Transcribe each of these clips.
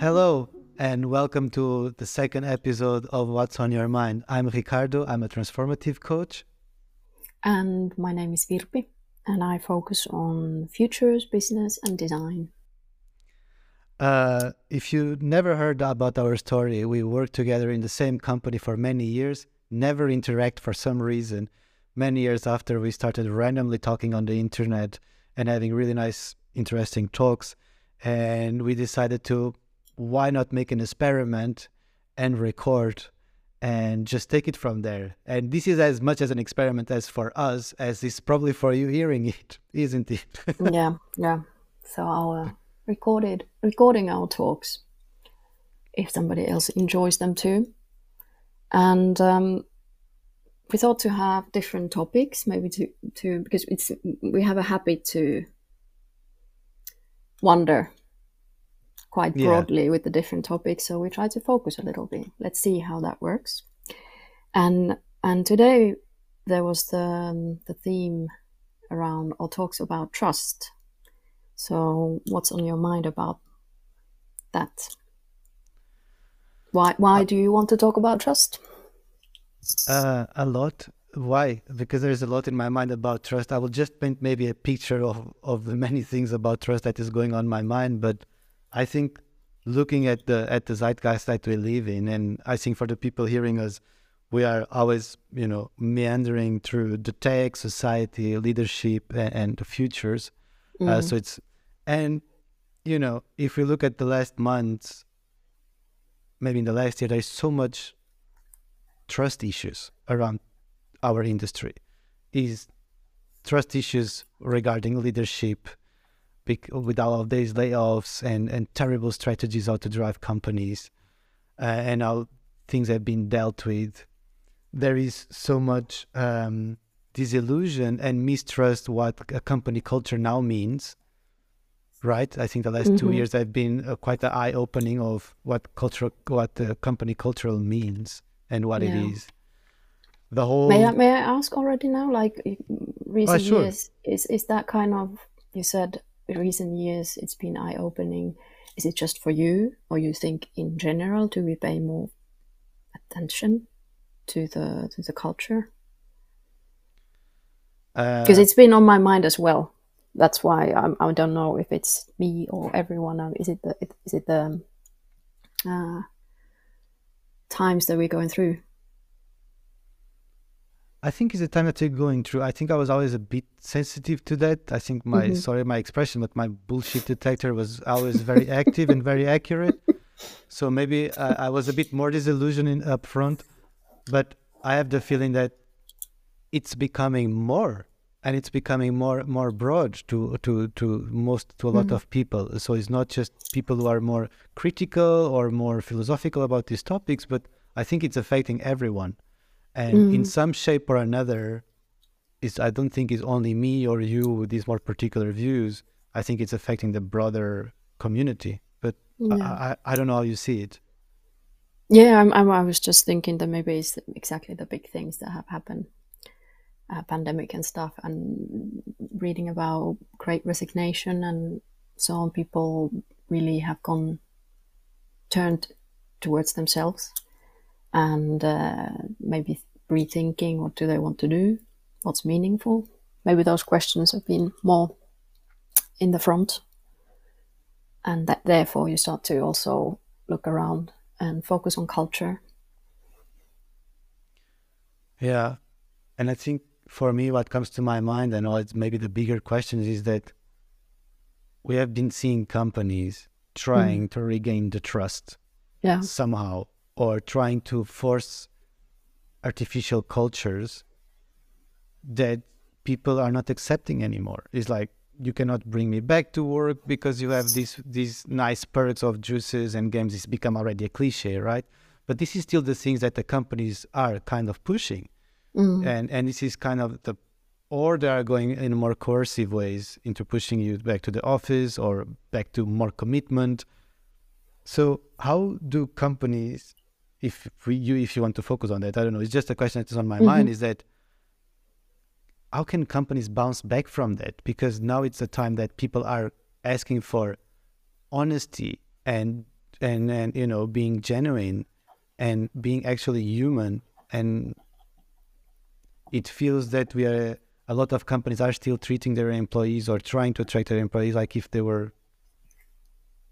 Hello, and welcome to the second episode of What's on Your Mind. I'm Ricardo, I'm a transformative coach. And my name is Virpi, and I focus on futures, business, and design. Uh, if you never heard about our story, we worked together in the same company for many years, never interact for some reason. Many years after, we started randomly talking on the internet and having really nice, interesting talks. And we decided to why not make an experiment and record and just take it from there. And this is as much as an experiment as for us as is probably for you hearing it, isn't it? yeah, yeah. So our recorded recording our talks if somebody else enjoys them too. And um, we thought to have different topics, maybe to to because it's we have a habit to wonder quite broadly yeah. with the different topics. So we try to focus a little bit. Let's see how that works. And and today there was the um, the theme around or talks about trust. So what's on your mind about that? Why why uh, do you want to talk about trust? Uh, a lot. Why? Because there's a lot in my mind about trust. I will just paint maybe a picture of, of the many things about trust that is going on in my mind, but I think looking at the at the zeitgeist that we live in, and I think for the people hearing us, we are always you know meandering through the tech, society, leadership, and, and the futures. Mm. Uh, so it's and you know if we look at the last months, maybe in the last year, there's so much trust issues around our industry. Is trust issues regarding leadership, with all of these layoffs and, and terrible strategies how to drive companies uh, and how things have been dealt with, there is so much um, disillusion and mistrust what a company culture now means. Right, I think the last mm-hmm. two years have been uh, quite an eye opening of what culture, what the company cultural means and what yeah. it is. The whole. May I, may I ask already now? Like recent oh, sure. years, is is that kind of you said recent years it's been eye opening? Is it just for you, or you think in general do we pay more attention to the to the culture? Because uh, it's been on my mind as well. That's why I'm, I don't know if it's me or everyone. Is it the is it the uh, times that we're going through? I think it's the time that you're going through. I think I was always a bit sensitive to that. I think my mm-hmm. sorry my expression, but my bullshit detector was always very active and very accurate. So maybe I, I was a bit more disillusioned up front, but I have the feeling that it's becoming more and it's becoming more more broad to to to most to a lot mm-hmm. of people. So it's not just people who are more critical or more philosophical about these topics, but I think it's affecting everyone and mm. in some shape or another is i don't think it's only me or you with these more particular views i think it's affecting the broader community but yeah. I, I, I don't know how you see it yeah I'm, I'm, i was just thinking that maybe it's exactly the big things that have happened uh, pandemic and stuff and reading about great resignation and so on people really have gone turned towards themselves and uh, maybe rethinking what do they want to do, what's meaningful. Maybe those questions have been more in the front, and that therefore you start to also look around and focus on culture. Yeah, and I think for me, what comes to my mind, and it's maybe the bigger question is that we have been seeing companies trying mm. to regain the trust yeah. somehow or trying to force artificial cultures that people are not accepting anymore. It's like you cannot bring me back to work because you have these these nice perks of juices and games. It's become already a cliche, right? But this is still the things that the companies are kind of pushing, mm. and and this is kind of the or they are going in more coercive ways into pushing you back to the office or back to more commitment. So how do companies, if we, you if you want to focus on that, I don't know. It's just a question that is on my mm-hmm. mind. Is that how can companies bounce back from that? Because now it's a time that people are asking for honesty and and and you know being genuine and being actually human and it feels that we are a lot of companies are still treating their employees or trying to attract their employees like if they were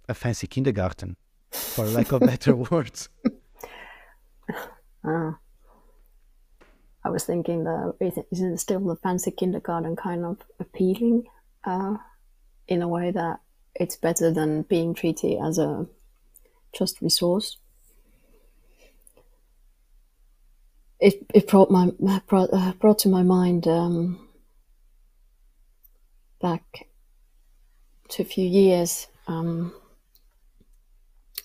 a fancy kindergarten for lack of better words. Uh, i was thinking that isn't still the fancy kindergarten kind of appealing? Uh, in a way that it's better than being treated as a just resource. It it brought my brought uh, brought to my mind um, back to a few years. Um,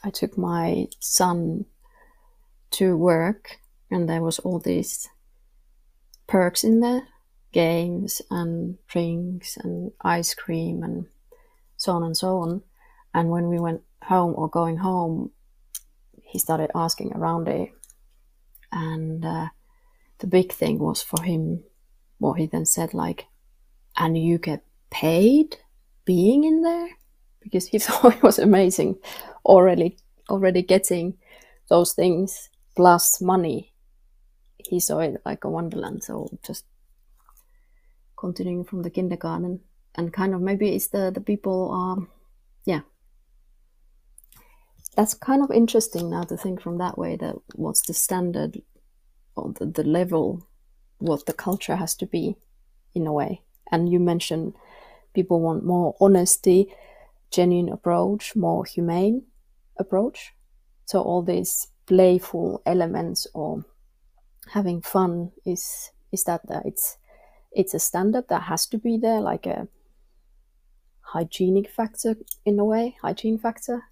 I took my son to work, and there was all these perks in there, games and drinks and ice cream and so on and so on. And when we went home or going home, he started asking around it. And uh, the big thing was for him what he then said, like, and you get paid being in there? Because he thought it was amazing already already getting those things plus money. He saw it like a wonderland. So just continuing from the kindergarten and kind of maybe it's the the people um that's kind of interesting now to think from that way that what's the standard or the, the level what the culture has to be in a way. And you mentioned people want more honesty genuine approach more humane approach. So all these playful elements or having fun is is that that it's it's a standard that has to be there like a hygienic factor in a way, hygiene factor,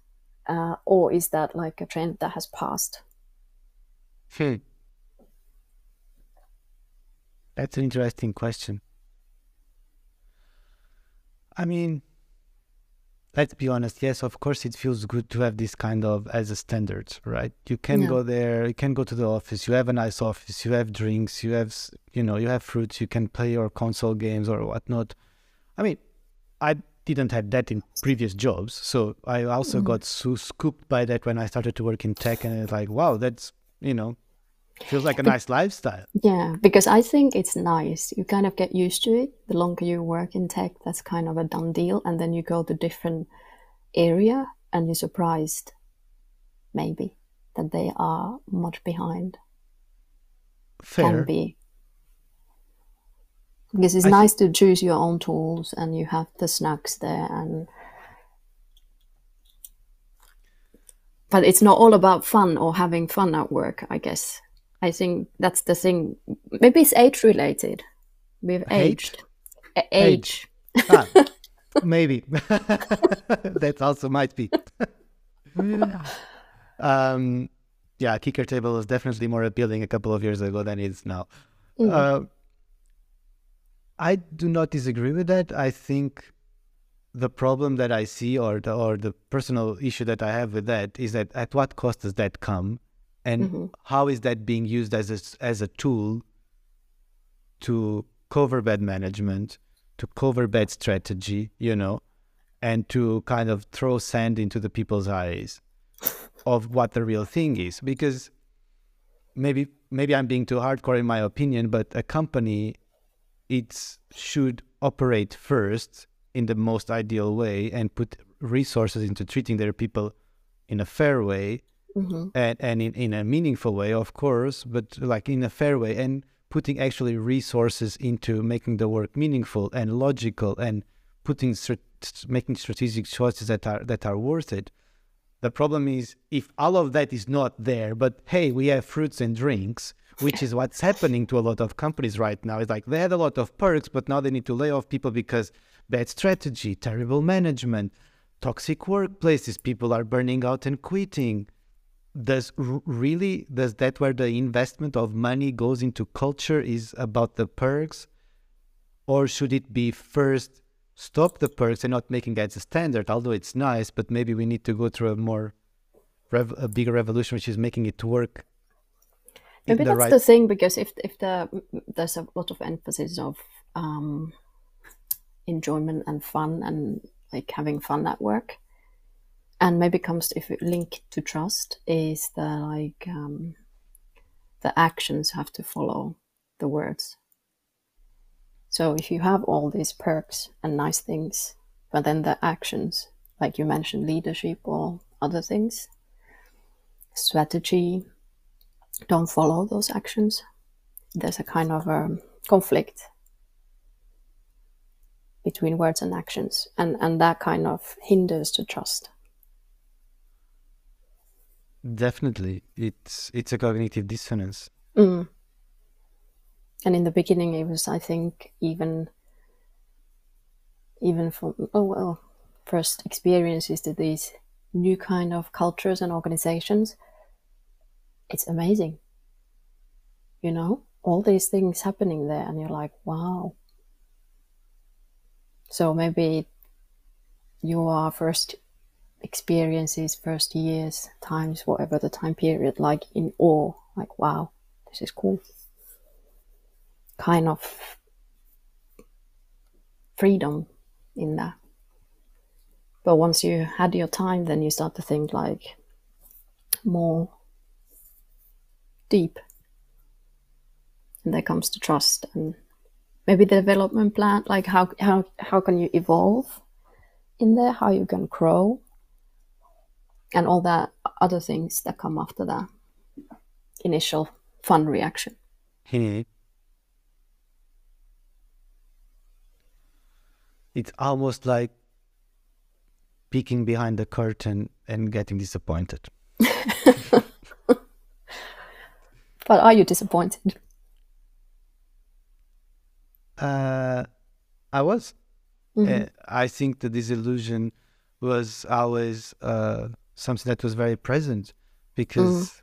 uh, or is that like a trend that has passed? Hmm. That's an interesting question. I mean, let's be honest. Yes, of course, it feels good to have this kind of as a standard, right? You can yeah. go there, you can go to the office. You have a nice office. You have drinks. You have, you know, you have fruits. You can play your console games or whatnot. I mean, I didn't have that in previous jobs. So I also mm. got so scooped by that when I started to work in tech, and it's like, wow, that's you know, feels like a nice lifestyle. Yeah, because I think it's nice. You kind of get used to it. The longer you work in tech, that's kind of a done deal, and then you go to different area, and you're surprised, maybe, that they are much behind. Fair. Can be because it's I nice to choose your own tools and you have the snacks there and but it's not all about fun or having fun at work i guess. I think that's the thing. Maybe it's age related. We've aged. A- age, age. Ah, maybe. That also might be. Um yeah kicker table was definitely more appealing a couple of years ago than it is now. Mm. uh, I do not disagree with that. I think the problem that I see, or the or the personal issue that I have with that, is that at what cost does that come, and mm-hmm. how is that being used as a, as a tool to cover bad management, to cover bad strategy, you know, and to kind of throw sand into the people's eyes of what the real thing is, because maybe maybe I'm being too hardcore in my opinion, but a company it should operate first in the most ideal way and put resources into treating their people in a fair way mm-hmm. and, and in, in a meaningful way, of course, but like in a fair way and putting actually resources into making the work meaningful and logical and putting making strategic choices that are that are worth it. The problem is if all of that is not there, but hey, we have fruits and drinks, which is what's happening to a lot of companies right now. It's like they had a lot of perks, but now they need to lay off people because bad strategy, terrible management, toxic workplaces, people are burning out and quitting. Does really does that where the investment of money goes into culture is about the perks, or should it be first stop the perks and not making that a standard? Although it's nice, but maybe we need to go through a more a bigger revolution, which is making it work. Maybe that's right- the thing because if if the there's a lot of emphasis of um, enjoyment and fun and like having fun at work, and maybe comes if it linked to trust is the like um, the actions have to follow the words. So if you have all these perks and nice things, but then the actions, like you mentioned, leadership or other things, strategy, don't follow those actions, there's a kind of a conflict between words and actions, and and that kind of hinders the trust. Definitely, it's it's a cognitive dissonance. Mm. And in the beginning, it was, I think, even even from oh well, first experiences to these new kind of cultures and organizations. It's amazing, you know, all these things happening there, and you're like, wow. So maybe your first experiences, first years, times, whatever the time period, like in awe, like wow, this is cool. Kind of freedom in that. But once you had your time, then you start to think like more deep. And there comes to trust and maybe the development plan, like how how how can you evolve in there, how you can grow, and all the other things that come after that initial fun reaction. Hmm. It's almost like peeking behind the curtain and getting disappointed. But are you disappointed? Uh, I was. Mhm. Uh, I think the disillusion was always uh, something that was very present because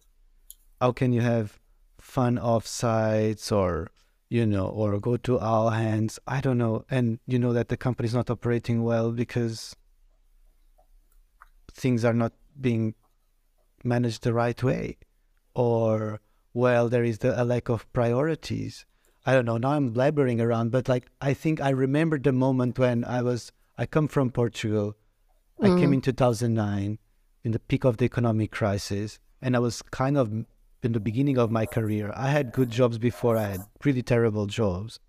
how can you have fun offsites or you know or go to all hands I don't know and you know that the company is not operating well because things are not being managed the right way or well there is the, a lack of priorities I don't know. Now I'm blabbering around, but like I think I remember the moment when I was I come from Portugal. I came mm. in 2009 in the peak of the economic crisis and I was kind of in the beginning of my career. I had good jobs before I had really terrible jobs.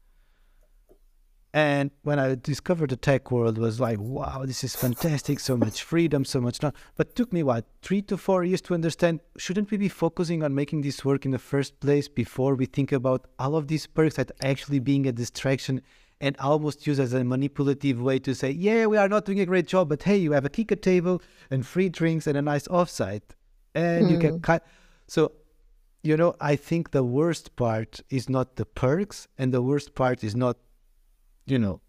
And when I discovered the tech world was like, wow, this is fantastic, so much freedom, so much not. But took me what, three to four years to understand shouldn't we be focusing on making this work in the first place before we think about all of these perks that actually being a distraction and almost used as a manipulative way to say, yeah, we are not doing a great job, but hey, you have a kicker table and free drinks and a nice offsite. And you can hmm. cut so you know, I think the worst part is not the perks and the worst part is not you know,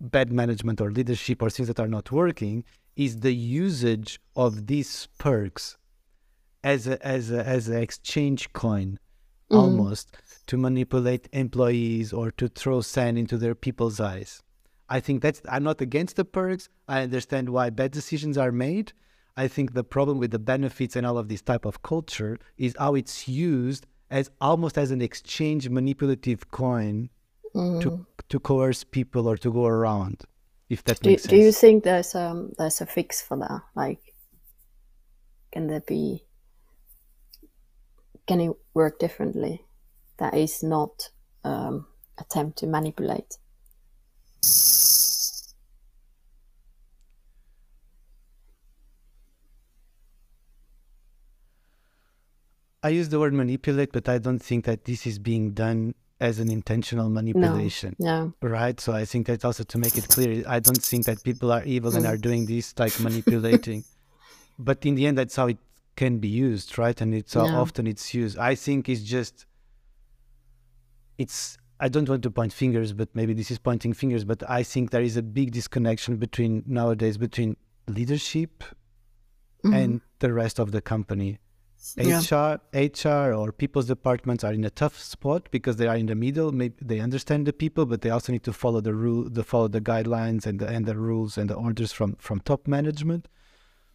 bad management or leadership or things that are not working is the usage of these perks as a as a as an exchange coin mm-hmm. almost to manipulate employees or to throw sand into their people's eyes. I think that's I'm not against the perks. I understand why bad decisions are made. I think the problem with the benefits and all of this type of culture is how it's used as almost as an exchange manipulative coin to mm-hmm. To coerce people or to go around. If that Do, makes sense do you think there's um there's a fix for that? Like, can there be? Can it work differently? That is not um, attempt to manipulate. I use the word manipulate, but I don't think that this is being done as an intentional manipulation. No. Right. So I think that also to make it clear, I don't think that people are evil and mm. are doing this like manipulating. but in the end, that's how it can be used, right? And it's how Yeah. often it's used. I think it's just, it's, I don't want to point fingers, but maybe this is pointing fingers, but I think there is a big disconnection between nowadays between leadership mm-hmm. and the rest of the company. Yeah. HR, HR or people's departments are in a tough spot because they are in the middle. Maybe they understand the people, but they also need to follow the rule, the follow the guidelines and the and the rules and the orders from from top management.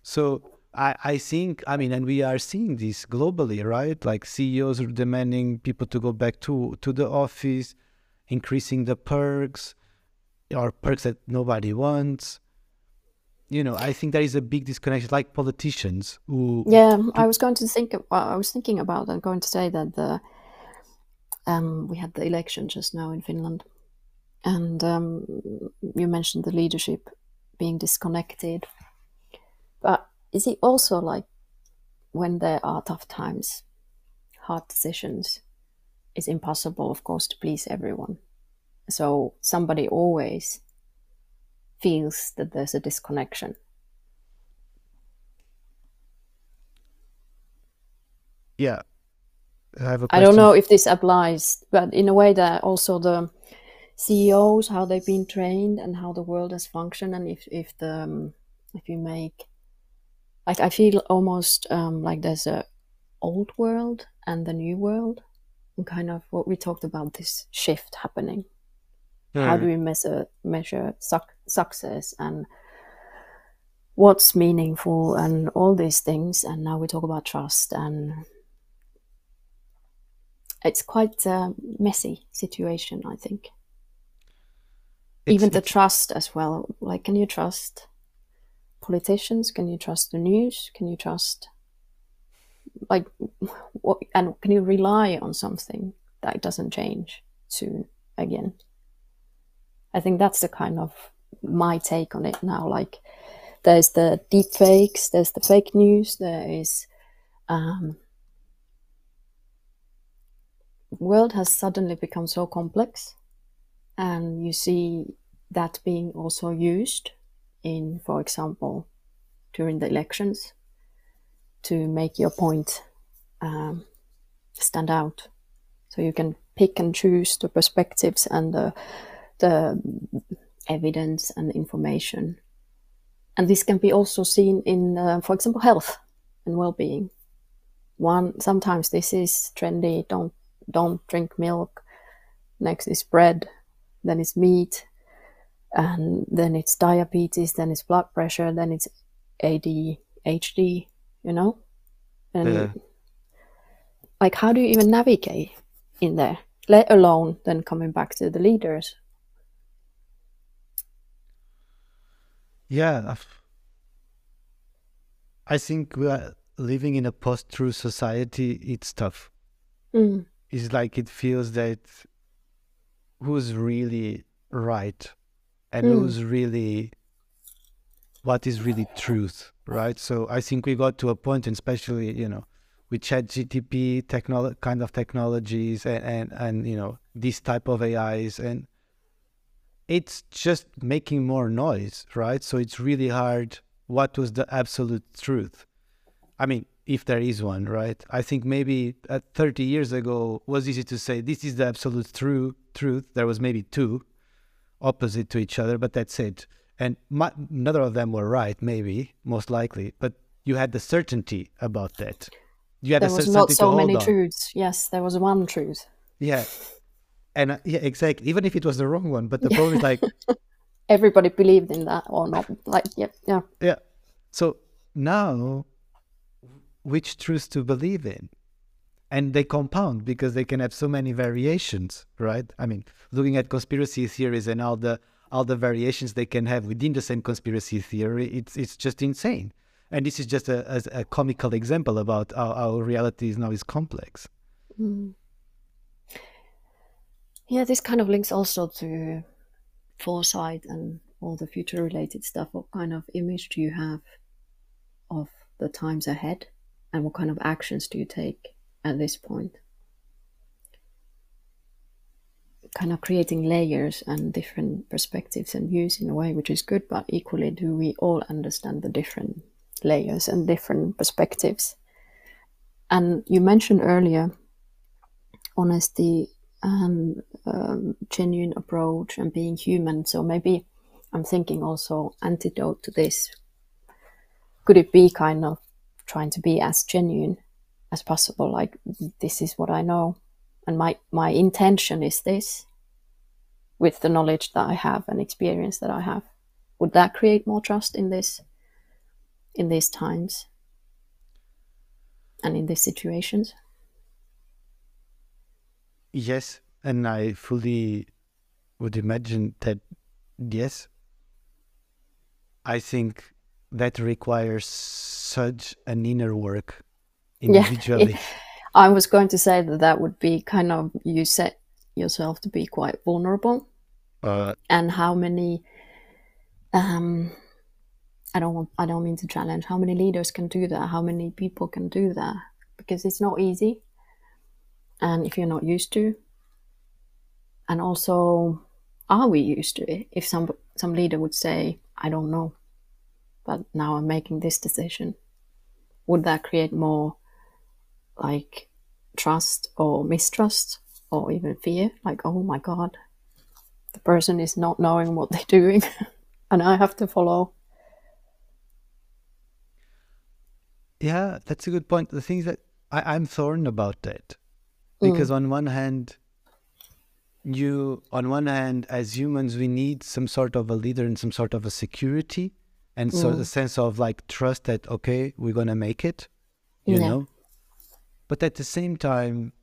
So I, I think I mean, and we are seeing this globally, right? Like CEOs are demanding people to go back to to the office, increasing the perks, or perks that nobody wants. You know, I think there is a big disconnection, like politicians who. Yeah, I was going to think. I was thinking about and going to say that the um, we had the election just now in Finland, and um, you mentioned the leadership being disconnected. But is it also like when there are tough times, hard decisions, it's impossible, of course, to please everyone. So somebody always feels that there's a disconnection. Yeah, I, I don't know if this applies, but in a way that also the CEOs how they've been trained and how the world has functioned, and if if the um, if you make like I feel almost um, like there's a old world and the new world, and kind of what we talked about this shift happening. Mm. How do we measure measure suc- success and what's meaningful and all these things? And now we talk about trust and it's quite a messy situation, I think. It's, Even the trust as well. Like, can you trust politicians? Can you trust the news? Can you trust, like, what, and can you rely on something that doesn't change soon again? I think that's the kind of my take on it now. Like, there's the deep fakes, there's the fake news, there is um, world has suddenly become so complex and you see that being also used in for example during the elections to make your point um, stand out so you can pick and choose the perspectives and the, the evidence and information and this can be also seen in uh, for example health and well-being one sometimes this is trendy don't don't drink milk. Next is bread, then it's meat, and then it's diabetes, then it's blood pressure, then it's ADHD, you know? And yeah. like, how do you even navigate in there? Let alone then coming back to the leaders. Yeah, I think we are living in a post-truth society. It's tough. Mm it's like it feels that who's really right and mm. who's really what is really truth right so i think we got to a point and especially you know with chat gtp technolo- kind of technologies and, and and you know these type of ais and it's just making more noise right so it's really hard what was the absolute truth i mean if there is one, right? I think maybe at 30 years ago was easy to say this is the absolute true truth. There was maybe two opposite to each other, but that's it. And my, neither of them were right, maybe most likely, but you had the certainty about that. You had there was not so many on. truths. Yes, there was one truth. Yeah, and uh, yeah, exactly. Even if it was the wrong one, but the problem is like everybody believed in that or not. Like, yeah, yeah, yeah. So now which truths to believe in and they compound because they can have so many variations right i mean looking at conspiracy theories and all the all the variations they can have within the same conspiracy theory it's it's just insane and this is just a, a, a comical example about how, how reality is now is complex mm. Yeah this kind of links also to foresight and all the future related stuff what kind of image do you have of the times ahead and what kind of actions do you take at this point? Kind of creating layers and different perspectives and views in a way which is good, but equally, do we all understand the different layers and different perspectives? And you mentioned earlier honesty and um, genuine approach and being human. So maybe I'm thinking also antidote to this. Could it be kind of trying to be as genuine as possible. Like this is what I know, and my my intention is this. With the knowledge that I have and experience that I have, would that create more trust in this, in these times? and in these situations? Yes, and I fully would imagine that yes. I think that requires such an inner work individually. Yeah, I was going to say that that would be kind of you set yourself to be quite vulnerable, uh, and how many. Um, I don't want. I don't mean to challenge. How many leaders can do that? How many people can do that? Because it's not easy, and if you're not used to, and also, are we used to it? If some some leader would say, "I don't know," but now I'm making this decision, would that create more like trust or mistrust or even fear? Like, oh my god, the person is not knowing what they're doing, and I have to follow. Yeah, that's a good point. The thing is that I, I'm torn about that because mm. on one hand, you on one hand as humans we need some sort of a leader and some sort of a security and so mm. the sense of like trust that okay we're gonna make it you yeah. know but at the same time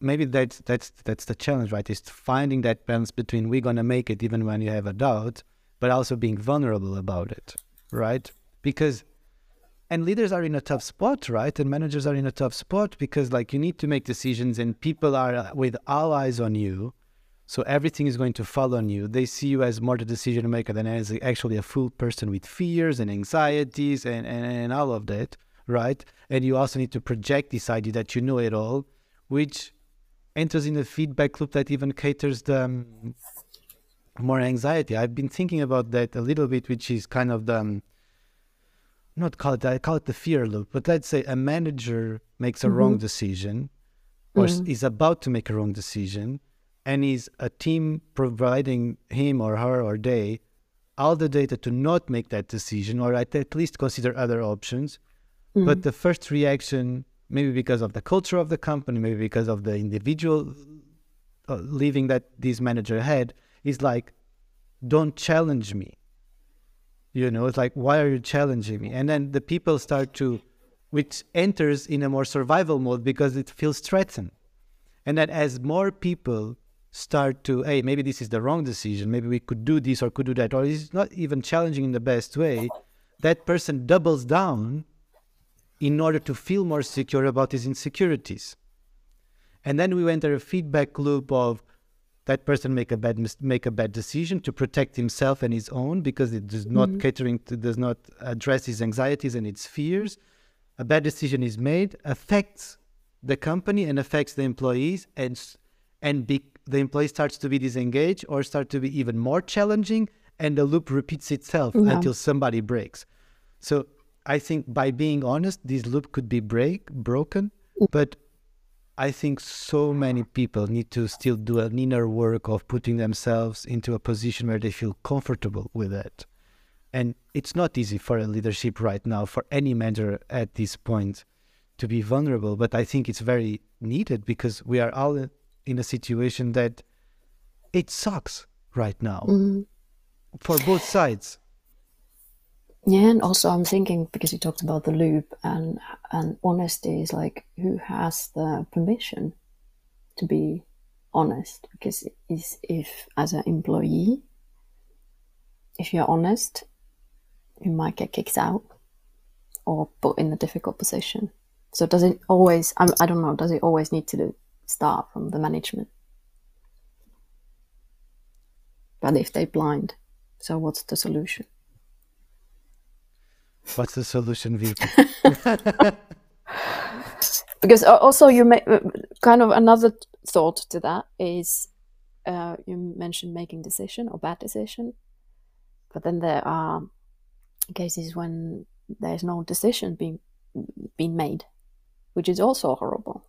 maybe that's that's that's the challenge right is finding that balance between we're gonna make it even when you have a doubt but also being vulnerable about it right because and leaders are in a tough spot right? And managers are in a tough spot because like you need to make decisions and people are uh, with all eyes on you. So everything is going to fall on you. They see you as more the decision maker than as actually a full person with fears and anxieties and, and, and all of that right? And you also need to project this idea that you know it all which enters in a feedback loop that even caters the um, more anxiety. I've been thinking about that a little bit which is kind of the um, not call it I call it the fear loop, but let's say a manager makes a mm-hmm. wrong decision or mm-hmm. is about to make a wrong decision and is a team providing him or her or they all the data to not make that decision or at, least consider other options. Mm-hmm. But the first reaction, maybe because of the culture of the company, maybe because of the individual uh, living that this manager had, is like, don't challenge me you know, it's like, why are you challenging me? And then the people start to, which enters in a more survival mode because it feels threatened. And then as more people start to, hey, maybe this is the wrong decision, maybe we could do this or could do that, or it's not even challenging in the best way, that person doubles down in order to feel more secure about his insecurities. And then we enter a feedback loop of that person make a bad make a bad decision to protect himself and his own because it does not mm-hmm. catering to does not address his anxieties and its fears a bad decision is made affects the company and affects the employees and and be, the employee starts to be disengaged or start to be even more challenging and the loop repeats itself yeah. until somebody breaks so i think by being honest this loop could be break broken mm. but I think so many people need to still do an inner work of putting themselves into a position where they feel comfortable with it. And it's not easy for a leadership right now, for any manager at this point, to be vulnerable. But I think it's very needed because we are all in a situation that it sucks right now mm-hmm. for both sides. Yeah, and also I'm thinking because you talked about the loop and and honesty is like who has the permission to be honest? Because is if as an employee if you're honest you might get kicked out or put in a difficult position. So does it always I, I don't know does it always need to start from the management? But if they blind so what's the solution What's the solution, Virpi? because also you may uh, kind of another thought to that is uh, you mentioned making decision or bad decision, but then there are cases when there's no decision being being made, which is also horrible.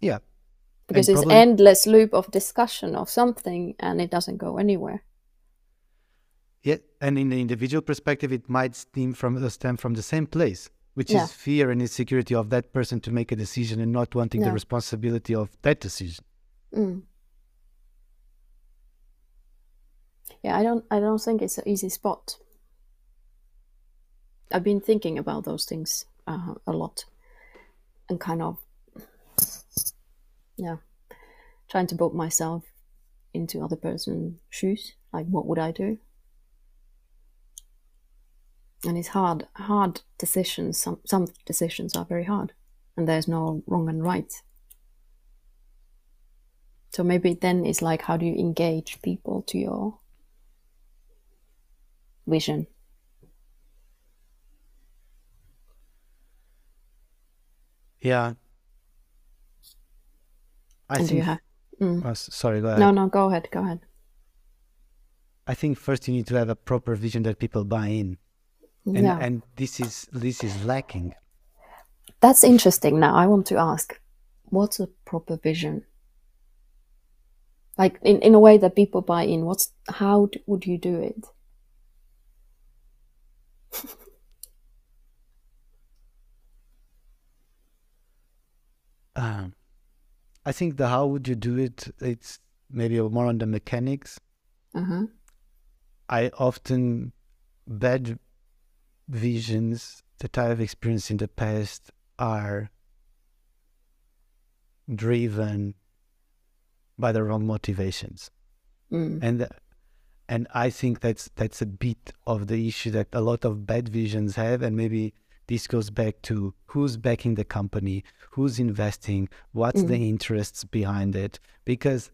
Yeah, because and it's probably... endless loop of discussion of something and it doesn't go anywhere. Yeah, and in the individual perspective, it might stem from uh, stem from the same place, which yeah. is fear and insecurity of that person to make a decision and not wanting the responsibility of that decision. Mm. Yeah, I don't. I don't think it's an easy spot. I've been thinking about those things uh, a lot. and kind of yeah trying to put myself into other person's shoes like what would i do and it's hard hard decisions. Some some decisions are very hard and there's no wrong and right. So maybe then it's like how do you engage people to your vision? Yeah. I and think have mm. oh, sorry go ahead. No no go ahead go ahead. I think first you need to have a proper vision that people buy in and yeah. and this is this is lacking. That's interesting. Now i want to ask what's a proper vision? Like in, in a way that people buy in what's how d- would you do it? Um, i think the how would you do it it's maybe more on the mechanics. Uh-huh. I often bad visions that i have experienced in the past are driven by the wrong motivations mm. and and I think that's that's a bit of the issue that a lot of bad visions have, and maybe this goes back to who's backing the company, who's investing, what's the interests behind it, because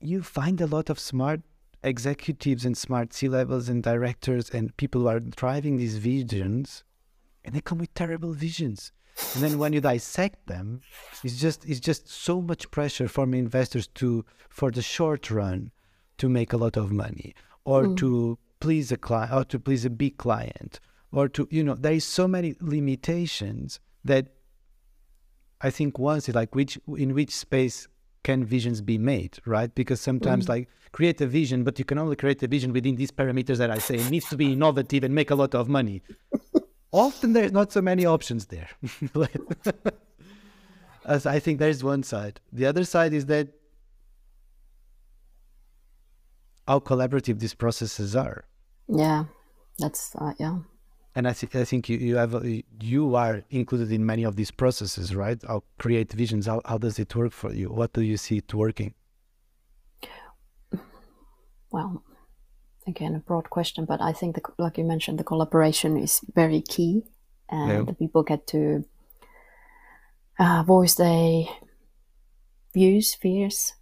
you find a lot of smart executives and smart C levels and directors and people who are driving these visions, and they come with terrible visions. And then when you dissect them, it's just it's just so much pressure from investors to for the short run to make a lot of money or mm. to please a client or to please a big client or to you know there is so many limitations that I think once it's like which in which space can visions be made, right? Because sometimes like create a vision, but you can only create a vision within these parameters that I say. It needs to be innovative and make a lot of money. Often there's not so many options there. As I think there's one side. The other side is that how collaborative these processes are. yeah that's uh, yeah And I, th- I think you, you have you are included in many of these processes, right? How create visions. How, how does it work for you? What do you see it working? well again a broad question but i think the, like you mentioned the collaboration is very key and Yeah. the people get to uh, voice their views fears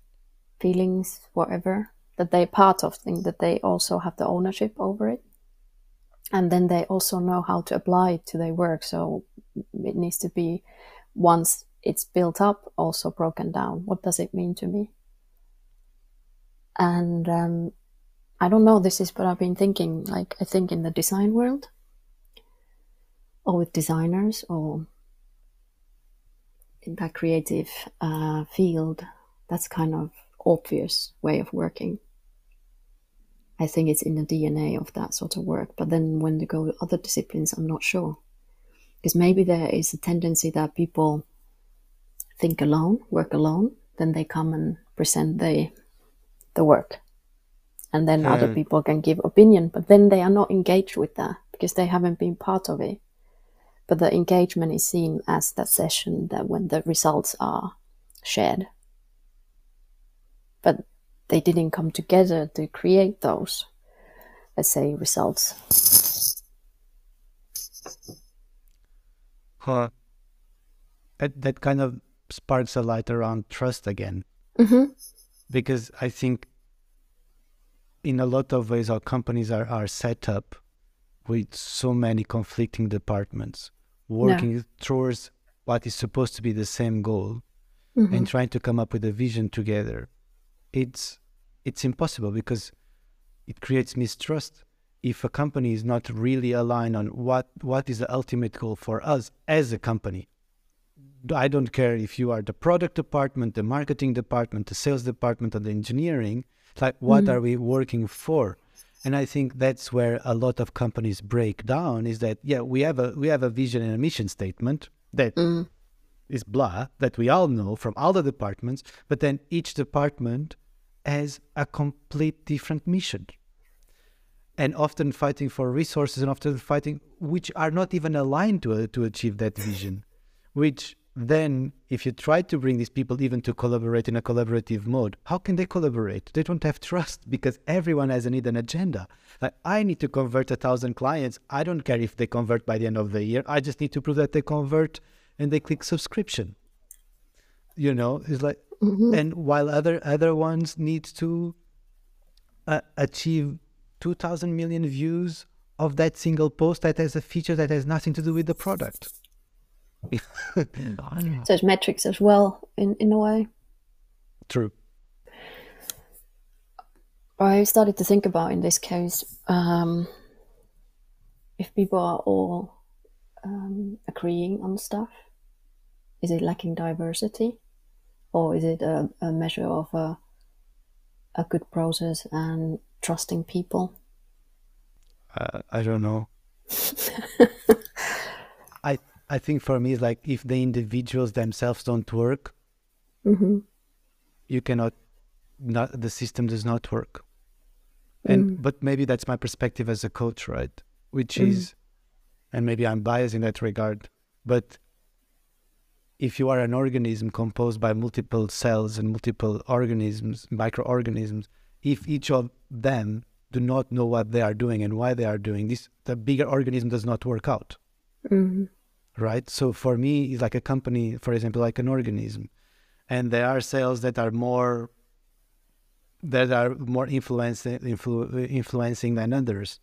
feelings whatever that they're part of thing that they also have the ownership over it and then they also know how to apply it to their work so it needs to be once it's built up also broken down what does it mean to me and um, I don't know. This is what I've been thinking. Like I think in the design world, or with designers, or in that creative uh, field, that's kind of obvious way of working. I think it's in the DNA of that sort of work. But then when they go to other disciplines, I'm not sure, because maybe there is a tendency that people think alone, work alone, then they come and present the the work and then other Hmm. people can give opinion but then they are not engaged with that because they haven't been part of it but the engagement is seen as that session that when the results are shared but they didn't come together to create those let's say results Huh. That, that kind of sparks a light around trust again. mm-hmm. because I think in a lot of ways our companies are, are set up with so many conflicting departments working towards what is supposed to be the same goal and trying to come up with a vision together. It's it's impossible because it creates mistrust if a company is not really aligned on what what is the ultimate goal for us as a company. I don't care if you are the product department, the marketing department, the sales department, or the engineering. Like, what mm-hmm. are we working for? And I think that's where a lot of companies break down. Is that yeah, we have a we have a vision and a mission statement that mm. is blah that we all know from all the departments, but then each department has a complete different mission. And often fighting for resources and often fighting which are not even aligned to, to achieve that vision which then if you try to bring these people even to collaborate in a collaborative mode how can they collaborate? They don't have trust because everyone has a need an agenda. Like i need to convert a thousand clients. I don't care if they convert by the end of the year. I just need to prove that they convert and they click subscription. You know it's like mm-hmm. and while other other ones need to uh, achieve 2000 million views of that single post that has a feature that has nothing to do with the product so it's metrics as well in, in a way. True. I started to think about in this case um, if people are all um, agreeing on stuff, is it lacking diversity, or is it a, a measure of a a good process and trusting people? Uh, I don't know. I I think for me, it's like if the individuals themselves don't work, mm-hmm. you cannot. Not the system does not work. And mm. but maybe that's my perspective as a coach, right? Which mm. is, and maybe I'm biased in that regard, but if you are an organism composed by multiple cells and multiple organisms, microorganisms, if each of them do not know what they are doing and why they are doing this, the bigger organism does not work out. Mm-hmm right? So for me, it's like a company, for example, like an organism, and there are cells that are more that are more influencing influ- influencing than others.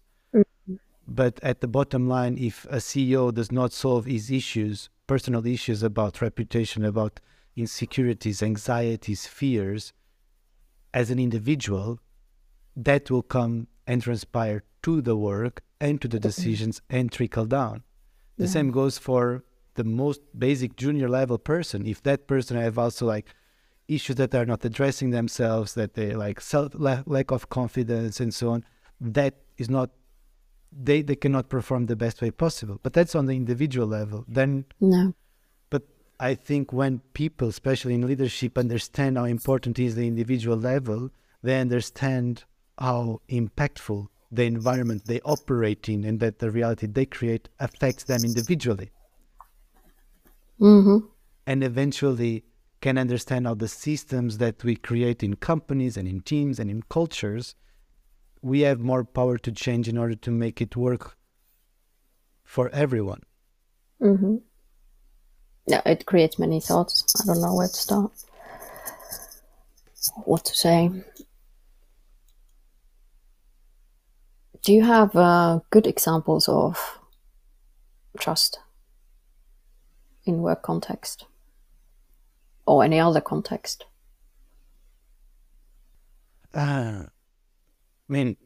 But at the bottom line, if a CEO does not solve his issues, personal issues about reputation, about insecurities, anxieties, fears, as an individual, that will come and transpire to the work and to the decisions and trickle down. The yeah. same goes for the most basic junior level person. If that person have also like issues that are not addressing themselves, that they like self lack of confidence and so on, that is not they they cannot perform the best way possible. But that's on the individual level. Then no. But I think when people, especially in leadership, understand how important is the individual level, they understand how impactful the environment they operate in and that the reality they create affects them individually. Mm-hmm. And eventually can understand how the systems that we create in companies and in teams and in cultures, we have more power to change in order to make it work for everyone. Mm-hmm. Yeah, it creates many thoughts. I don't know where to start. What to say. Do you have uh, good examples of trust in work context or any other context? Uh, I mean,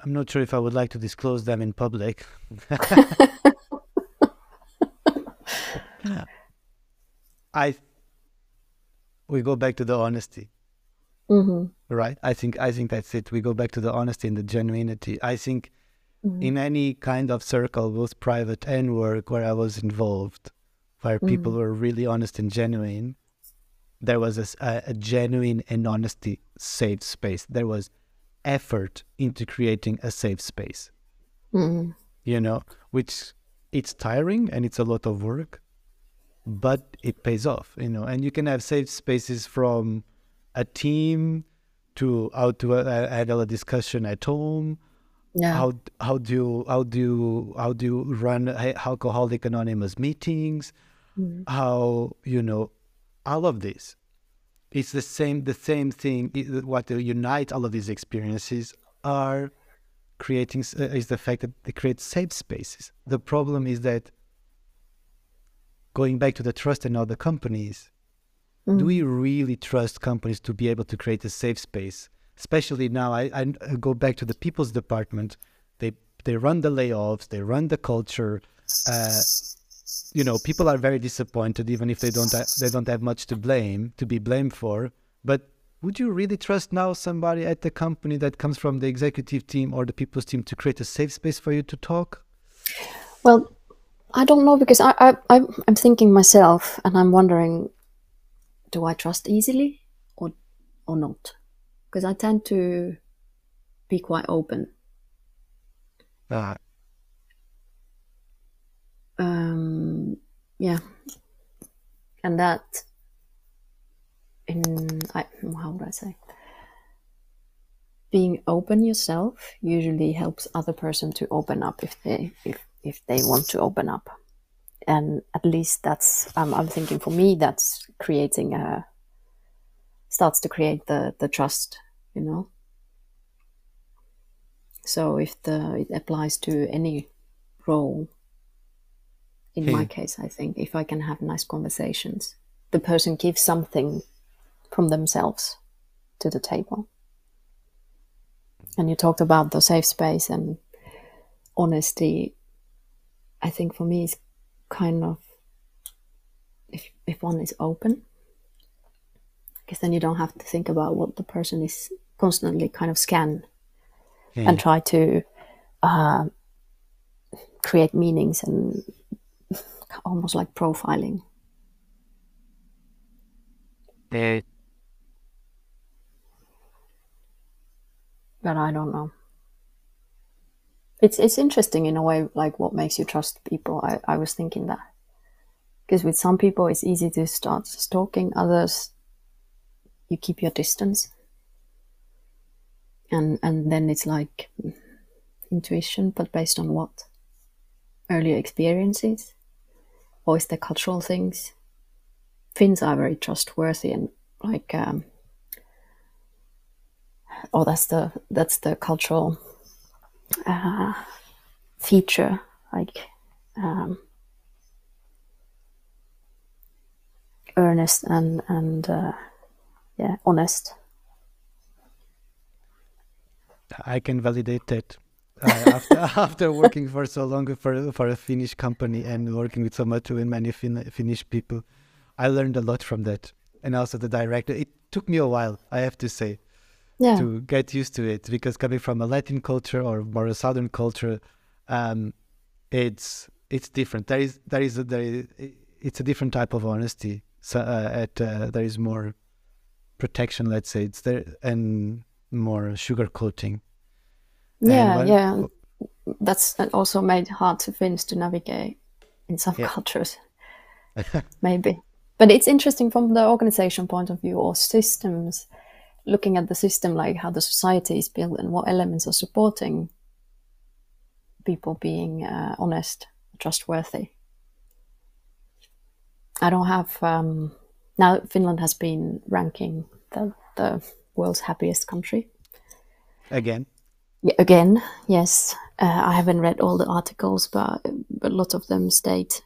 I'm not sure if I would like to disclose them in public. I we go back to the honesty. Mm-hmm. Right. I think I think that's it. We go back to the honesty and the genuinity. I think mm-hmm. in any kind of circle, both private and work, where I was involved, where mm-hmm. people were really honest and genuine, there was a, a, genuine and honesty safe space. There was effort into creating a safe space. Mm-hmm. You know, which it's tiring and it's a lot of work, but it pays off. You know, and you can have safe spaces from a team to how to uh, handle a discussion at home yeah. how how do you how do you how do you run alcoholic anonymous meetings mm-hmm. how you know all of this it's the same the same thing what unites all of these experiences are creating uh, is the fact that they create safe spaces the problem is that going back to the trust in other companies Mm. Do we really trust companies to be able to create a safe space? Especially now, I, I go back to the people's department. They they run the layoffs, they run the culture. Uh, you know, people are very disappointed, even if they don't they don't have much to blame to be blamed for. But would you really trust now somebody at the company that comes from the executive team or the people's team to create a safe space for you to talk? Well, I don't know because I, I I'm thinking myself, and I'm wondering do I trust easily or or not? Because I tend to be quite open. Uh. Um, yeah. and that in I, how would I say? Being open yourself usually helps other person to open up if they if if they want to open up. And at least that's um, i'm thinking for me that's creating a starts to create the the trust you know? So if the it applies to any role in my Hmm. case i think if i can have nice conversations the person gives something from themselves to the table and you talked about the safe space and honesty i think for me is kind of if, if one is open because then you don't have to think about what the person is constantly kind of scan Hmm. and try to uh, create meanings and almost like profiling. But I don't know. It's it's interesting in a way, like what makes you trust people. I, I was thinking that. Because with some people it's easy to start stalking, others. You keep your distance, and and then it's like mm, intuition, but based on what? Earlier experiences, or is there cultural things? Finns are very trustworthy and like. Um, oh that's the that's the cultural uh, feature like um, earnest and and uh, yeah honest I can validate that. Uh, after after working for so long for for a Finnish company and working with so much and many fin- Finnish people, I learned a lot from that. And also the director. It took me a while, I have to say, yeah to get used to it because coming from a Latin culture or more a Southern culture, um, it's it's different. There is there is a, there is, it's a different type of honesty. So uh, at uh, there is more protection, let's say. It's there and more sugarcoating. Yeah when- yeah. that's also made hard to Finns to navigate in some Yeah. cultures. Maybe. But it's interesting from the organization point of view or systems looking at the system like how the society is built and what elements are supporting people being uh, honest trustworthy. I don't have um, now finland has been ranking the, the world's happiest country. Again, again, yes. Uh, I haven't read all the articles, but but lots of them state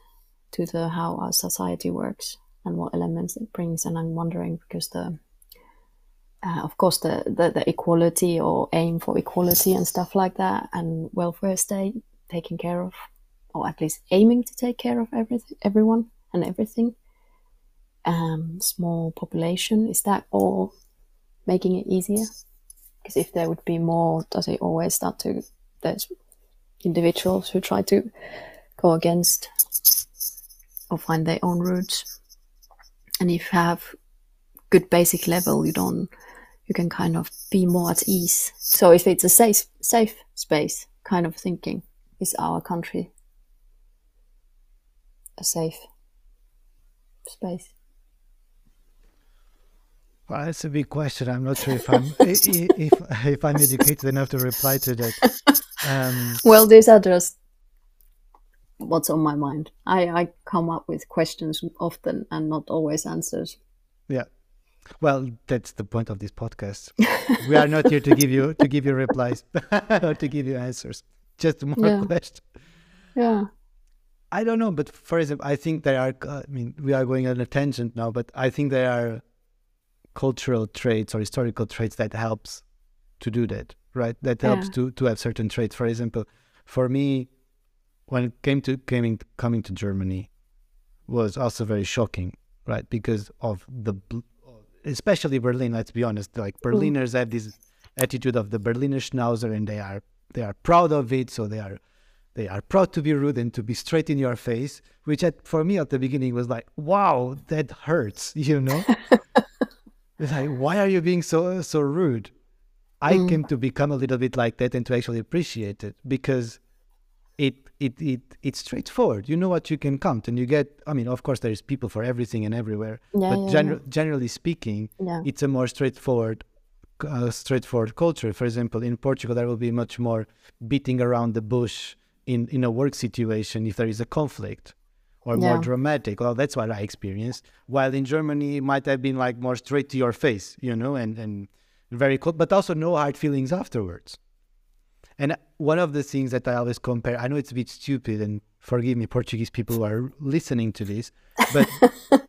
to the how our society works and what elements it brings. And I'm wondering because the, uh, of course, the, the the equality or aim for equality and stuff like that, and welfare state taking care of, or at least aiming to take care of everything, everyone and everything. Um, small population is that all making it easier? Because if there would be more, does it always start to there's individuals who try to go against or find their own roots, and if you have good basic level, you don't you can kind of be more at ease. So if it's a safe safe space kind of thinking, is our country a safe space? Well, that's a big question. I'm not sure if I'm if if I'm educated enough to reply to that. Um, Well, these are just what's on my mind. I, I come up with questions often and not always answers. yeah. Well, that's the point of this podcast. we are not here to give you to give you replies or to give you answers. Just more Yeah. questions. Yeah. I don't know, but for example, I think there are. I mean, we are going on a tangent now, but I think there are cultural traits or historical traits that helps to do that, right? That helps Yeah. to to have certain traits. For example, for me, when it came to coming coming to Germany, was also very shocking, right? Because of the, especially Berlin. Let's be honest, like mm. Berliners have this attitude of the Berliner Schnauze, and they are they are proud of it, so they are they are proud to be rude and to be straight in your face, which at, for me at the beginning was like, wow, that hurts, you know? it's like, why are you being so so rude? I came to become a little bit like that and to actually appreciate it because it it, it it's straightforward. You know what you can count, and you get. I mean, of course, there is people for everything and everywhere, Yeah, but yeah, gener- generally speaking, Yeah. it's a more straightforward, uh, straightforward culture. For example, in Portugal, there will be much more beating around the bush in in a work situation if there is a conflict, or more dramatic. Well, that's what I experienced. While in Germany, it might have been like more straight to your face, you know, and and very cold, but also no hard feelings afterwards. And one of the things that I always compare, I know it's a bit stupid, and forgive me, Portuguese people who are listening to this, but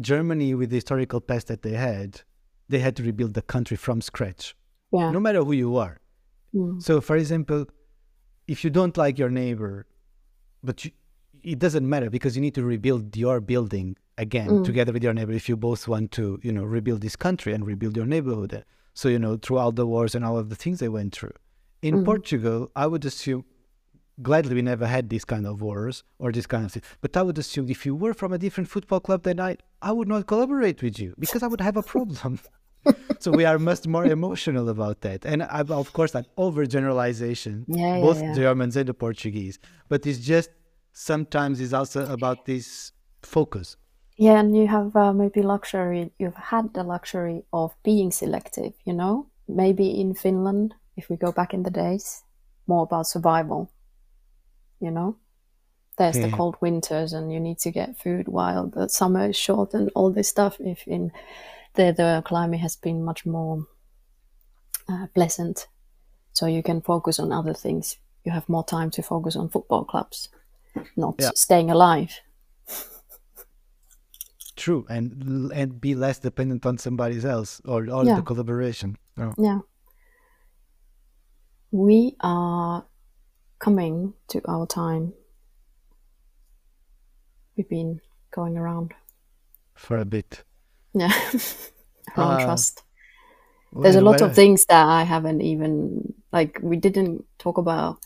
Germany, with the historical past that they had, they had to rebuild the country from scratch, Yeah. no matter who you are. Mm. So, for example, if you don't like your neighbor, but you, it doesn't matter because you need to rebuild your building again Mm. together with your neighbor if you both want to, you know, rebuild this country and rebuild your neighborhood. So, you know, throughout the wars and all of the things they went through. In Mm. Portugal, I would assume, gladly we never had these kind of wars or this kind of thing, but I would assume if you were from a different football club than I, I would not collaborate with you because I would have a problem. so we are much more emotional about that. And I, of course, an overgeneralization, Yeah, yeah, both yeah. Germans and the Portuguese, but it's just sometimes it's also about this focus. Yeah, and you have uh, maybe luxury. You've had the luxury of being selective. You know, maybe in Finland, if we go back in the days, more about survival. You know, there's the cold winters, and you need to get food while the summer is short, and all this stuff. If in there the climate has been much more uh, pleasant, so you can focus on other things. You have more time to focus on football clubs, not Yeah. staying alive. True, and and be less dependent on somebody else or, or Yeah. the collaboration. Oh. Yeah. We are coming to our time. We've been going around. For a bit. Yeah. around Ah, trust. There's a lot well, of things that I haven't even like we didn't talk about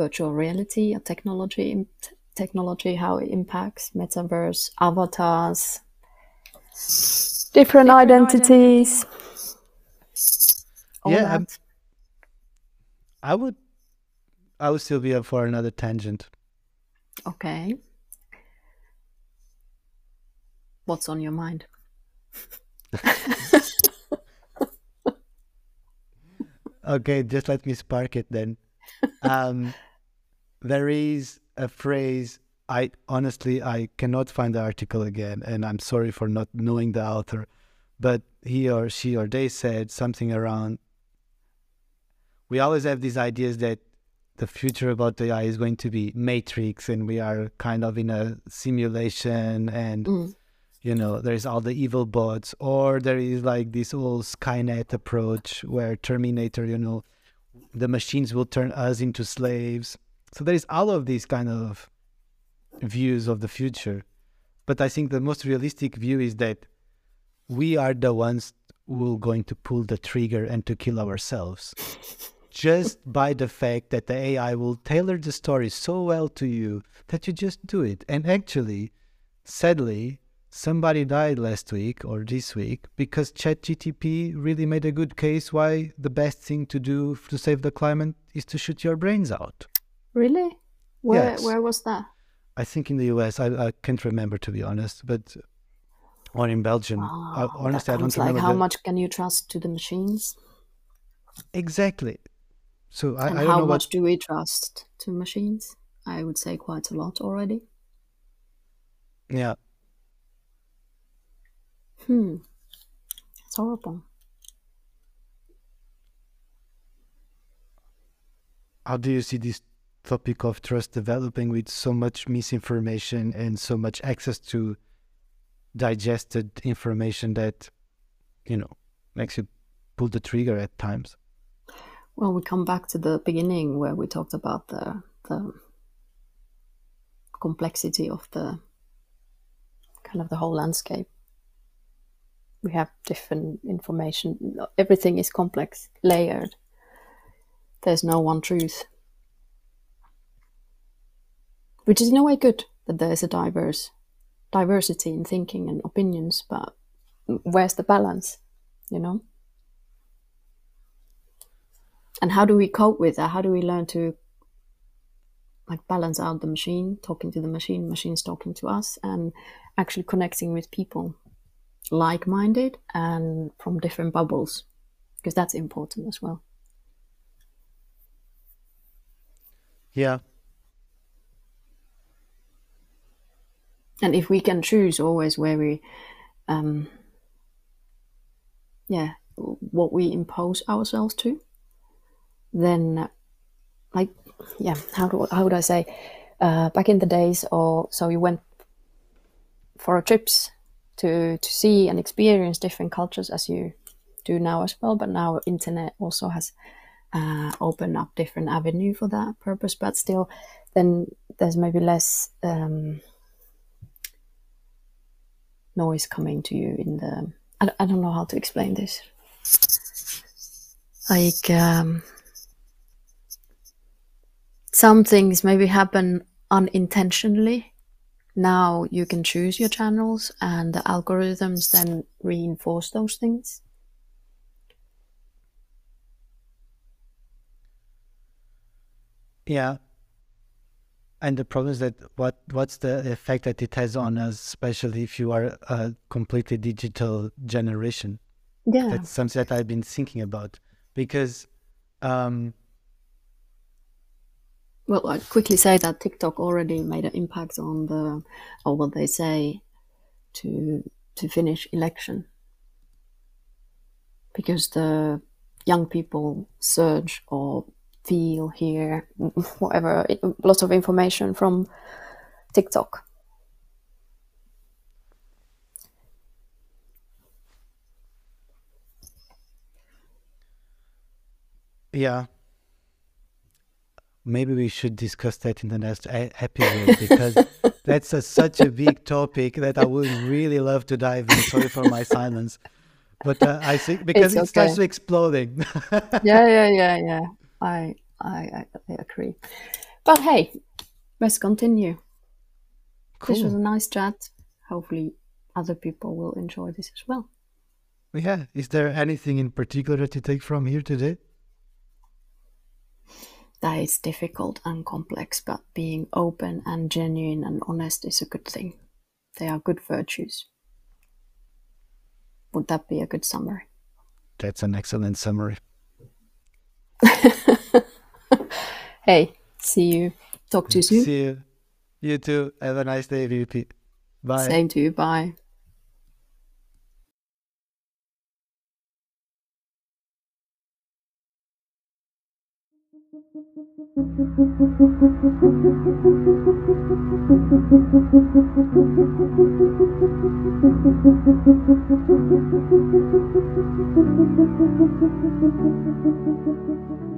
virtual reality or technology technology how it impacts metaverse avatars different identities all Yeah, I'm- I would, I would still be up for another tangent. Okay. What's on your mind? Okay, just let me spark it then. Um, there is a phrase. I honestly I cannot find the article again, and I'm sorry for not knowing the author, but he or she or they said something around. We always have these ideas that the future about AI is going to be matrix, and we are kind of in a simulation, and Mm. you know there's all the evil bots or there is like this whole skynet approach where terminator you know the machines will turn us into slaves so there is all of these kind of views of the future but i think the most realistic view is that we are the ones who are going to pull the trigger and to kill ourselves just by the fact that the ai will tailor the story so well to you that you just do it and actually sadly somebody died last week or this week because ChatGTP really made a good case why the best thing to do to save the climate is to shoot your brains out. Really? Where Yes. where was that? I think in the US, I, I can't remember to be honest, but or in Belgium. I, Oh, honestly, I don't like remember how the- much can you trust to the machines? exactly. So I, and I don't how much what. do we trust to machines? I would say quite a lot already. Yeah, Hmm. It's horrible. how do you see this topic of trust developing with so much misinformation and so much access to digested information that you know makes you pull the trigger at times Well, we come back to the beginning where we talked about the the complexity of the kind of the whole landscape. We have different information. Everything is complex, layered. There's no one truth, which is in a way good that there is a diverse diversity in thinking and opinions. But where's the balance? You know. And how do we cope with that? How do we learn to like balance out the machine, talking to the machine, machines talking to us, and actually connecting with people like minded and from different bubbles, because that's important as well. Yeah. And if we can choose always where we, um, yeah, what we impose ourselves to, then, like, yeah, how do how would I say? Uh, back in the days, or so you went for trips to to see and experience different cultures as you do now as well. But now internet also has uh, opened up different avenue for that purpose. But still, then there's maybe less um, noise coming to you in the. I, I don't know how to explain this. Like. Um, some things maybe happen unintentionally. Now you can choose your channels, and the algorithms then reinforce those things. Yeah. And the problem is that what what's the effect that it has on us, especially if you are a completely digital generation? Yeah. That's something that I've been thinking about because um, well, I'd quickly say that TikTok already made an impact on the, or what they say, to to Finnish election, because the young people search or feel, hear, whatever, lots of information from TikTok. Yeah, maybe we should discuss that in the next episode because that's a, such a big topic that I would really love to dive in. Sorry for my silence, but uh, I think because it's it starts exploding. yeah, yeah, yeah, yeah. I, I, I agree. But hey, let's continue. Cool. This was a nice chat. Hopefully, other people will enjoy this as well. Yeah. Is there anything in particular to take from here today? that is difficult and complex, but being open and genuine and honest is a good thing. They are good virtues. Would that be a good summary? That's an excellent summary. hey, see you. Talk to you soon. See you. You too. Have a nice day, Virpi. Bye. Same to you. Bye.